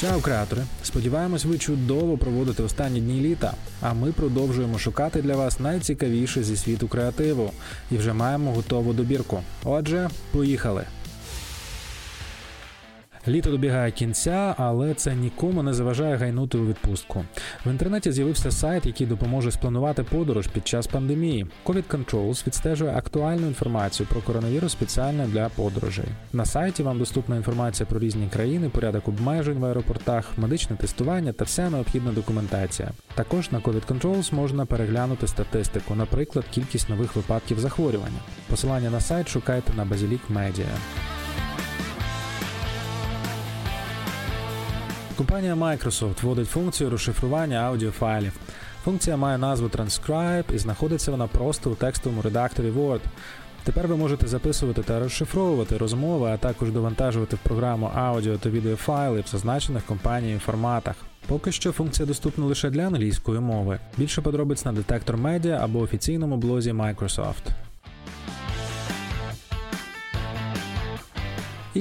Чао, креатори! Сподіваємось, ви чудово проводите останні дні літа. А ми продовжуємо шукати для вас найцікавіше зі світу креативу і вже маємо готову добірку. Отже, поїхали! Літо добігає кінця, але це нікому не заважає гайнути у відпустку. В інтернеті з'явився сайт, який допоможе спланувати подорож під час пандемії. COVID Controls відстежує актуальну інформацію про коронавірус спеціально для подорожей. На сайті вам доступна інформація про різні країни, порядок обмежень в аеропортах, медичне тестування та вся необхідна документація. Також на COVID Controls можна переглянути статистику, наприклад, кількість нових випадків захворювання. Посилання на сайт шукайте на Базілік Медіа. Компанія Microsoft вводить функцію розшифрування аудіофайлів. Функція має назву Transcribe і знаходиться вона просто у текстовому редакторі Word. Тепер ви можете записувати та розшифровувати розмови, а також довантажувати в програму аудіо та відеофайли в зазначених компанією форматах. Поки що функція доступна лише для англійської мови. Більше подробиць на детектор медіа або офіційному блозі Microsoft.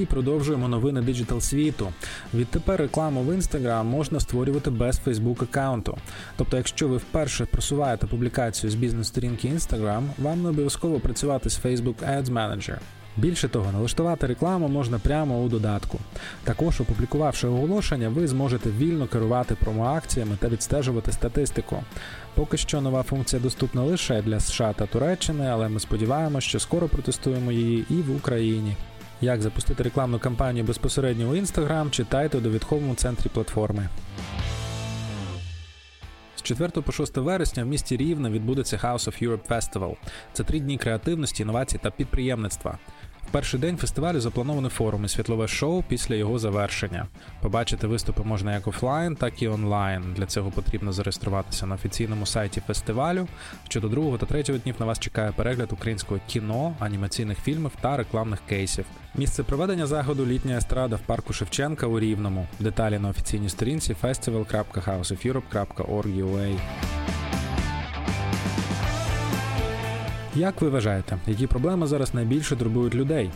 І продовжуємо новини диджитал світу. Відтепер рекламу в Instagram можна створювати без Facebook аккаунту. Тобто, якщо ви вперше просуваєте публікацію з бізнес-сторінки Instagram, вам не обов'язково працювати з Facebook Ads Manager. Більше того, налаштувати рекламу можна прямо у додатку. Також, опублікувавши оголошення, ви зможете вільно керувати промоакціями та відстежувати статистику. Поки що нова функція доступна лише для США та Туреччини, але ми сподіваємося, що скоро протестуємо її і в Україні. Як запустити рекламну кампанію безпосередньо у Instagram, читайте у довідковому центрі платформи. З 4 по 6 вересня в місті Рівне відбудеться House of Europe Festival. Це три дні креативності, інновацій та підприємництва. В перший день фестивалю заплановано форум і світлове шоу після його завершення. Побачити виступи можна як офлайн, так і онлайн. Для цього потрібно зареєструватися на офіційному сайті фестивалю. Щодо другого та третього днів на вас чекає перегляд українського кіно, анімаційних фільмів та рекламних кейсів. Місце проведення заходу літня естрада в парку Шевченка у Рівному. Деталі на офіційній сторінці festival.houseofeurope.org.ua Як ви вважаєте, які проблеми зараз найбільше турбують людей?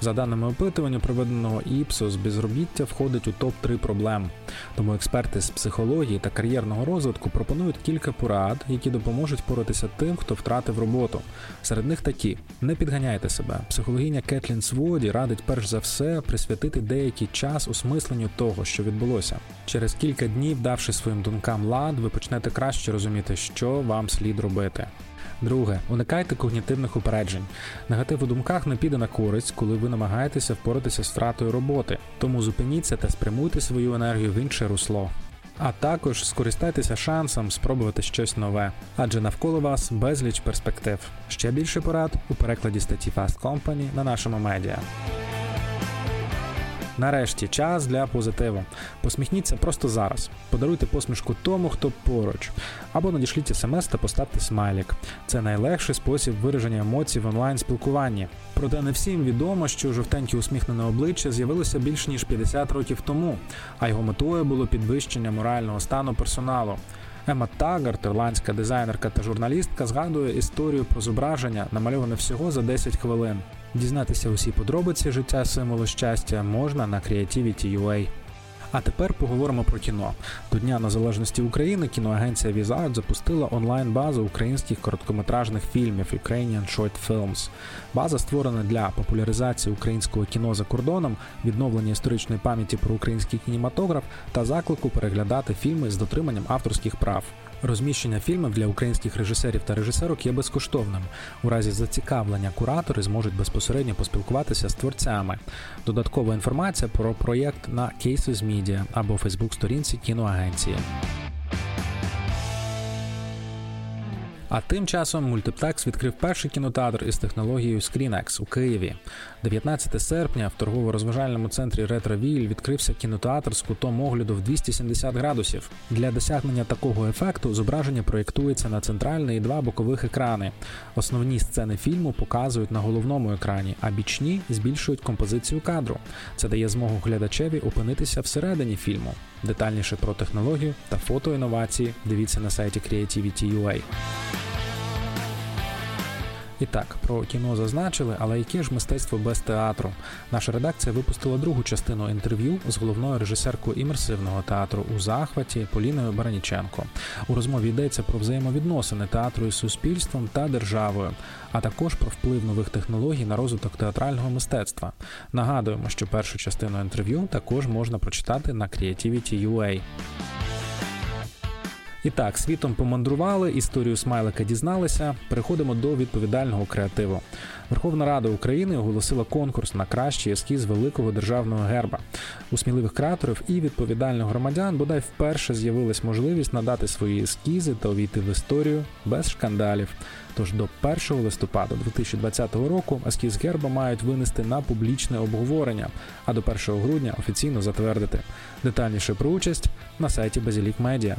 За даними опитування, проведеного Іпсос, безробіття входить у топ-3 проблем. Тому експерти з психології та кар'єрного розвитку пропонують кілька порад, які допоможуть впоратися тим, хто втратив роботу. Серед них такі: не підганяйте себе. Психологиня Кетлін Своді радить перш за все присвятити деякий час осмисленню того, що відбулося. Через кілька днів, давши своїм думкам лад, ви почнете краще розуміти, що вам слід робити. Друге, уникайте когнітивних упереджень. Негатив у думках не піде на користь, коли ви намагаєтеся впоратися з втратою роботи. Тому зупиніться та спрямуйте свою енергію в інше русло. А також скористайтеся шансом спробувати щось нове, адже навколо вас безліч перспектив. Ще більше порад у перекладі статті Fast Company на нашому медіа. Нарешті час для позитиву. Посміхніться просто зараз. Подаруйте посмішку тому, хто поруч. Або надішліть смс та поставте смайлік. Це найлегший спосіб вираження емоцій в онлайн-спілкуванні. Проте не всім відомо, що жовтеньке усміхнене обличчя з'явилося більш ніж 50 років тому, а його метою було підвищення морального стану персоналу. Ема Тагарт, ірландська дизайнерка та журналістка, згадує історію про зображення, намальоване всього за 10 хвилин. Дізнатися усі подробиці життя символу щастя можна на Creativity.ua. А тепер поговоримо про кіно. До Дня Незалежності України кіноагенція Wizart запустила онлайн-базу українських короткометражних фільмів Ukrainian Short Films. База створена для популяризації українського кіно за кордоном, відновлення історичної пам'яті про український кінематограф та заклику переглядати фільми з дотриманням авторських прав. Розміщення фільмів для українських режисерів та режисерок є безкоштовним. У разі зацікавлення куратори зможуть безпосередньо поспілкуватися з творцями. Додаткова інформація про проєкт на Cases Media або Фейсбук-сторінці кіноагенції. А тим часом Мультиплекс відкрив перший кінотеатр із технологією ScreenX у Києві. 19 серпня в торгово-розважальному центрі Ретровіль відкрився кінотеатр з кутом огляду в 270 градусів. Для досягнення такого ефекту зображення проєктується на центральний і два бокових екрани. Основні сцени фільму показують на головному екрані, а бічні збільшують композицію кадру. Це дає змогу глядачеві опинитися всередині фільму. Детальніше про технологію та фотоінновації дивіться на сайті Creativity.ua. І так, про кіно зазначили, але яке ж мистецтво без театру? Наша редакція випустила другу частину інтерв'ю з головною режисеркою імерсивного театру у захваті Поліною Бараніченко. У розмові йдеться про взаємовідносини театру із суспільством та державою, а також про вплив нових технологій на розвиток театрального мистецтва. Нагадуємо, що першу частину інтерв'ю також можна прочитати на Creativity.ua. І так, світом помандрували, історію смайлика дізналися. Переходимо до відповідального креативу. Верховна Рада України оголосила конкурс на кращий ескіз великого державного герба. У сміливих креаторів і відповідальних громадян бодай вперше з'явилась можливість надати свої ескізи та увійти в історію без шкандалів. Тож до 1 листопада 2020 року ескіз герба мають винести на публічне обговорення, а до 1 грудня офіційно затвердити. Детальніше про участь на сайті Базілік Медіа.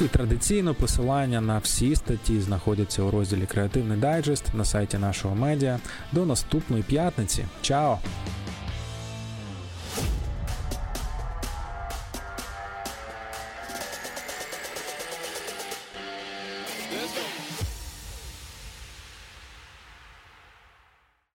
І традиційно посилання на всі статті знаходяться у розділі Креативний дайджест на сайті нашого медіа. До наступної п'ятниці. Чао!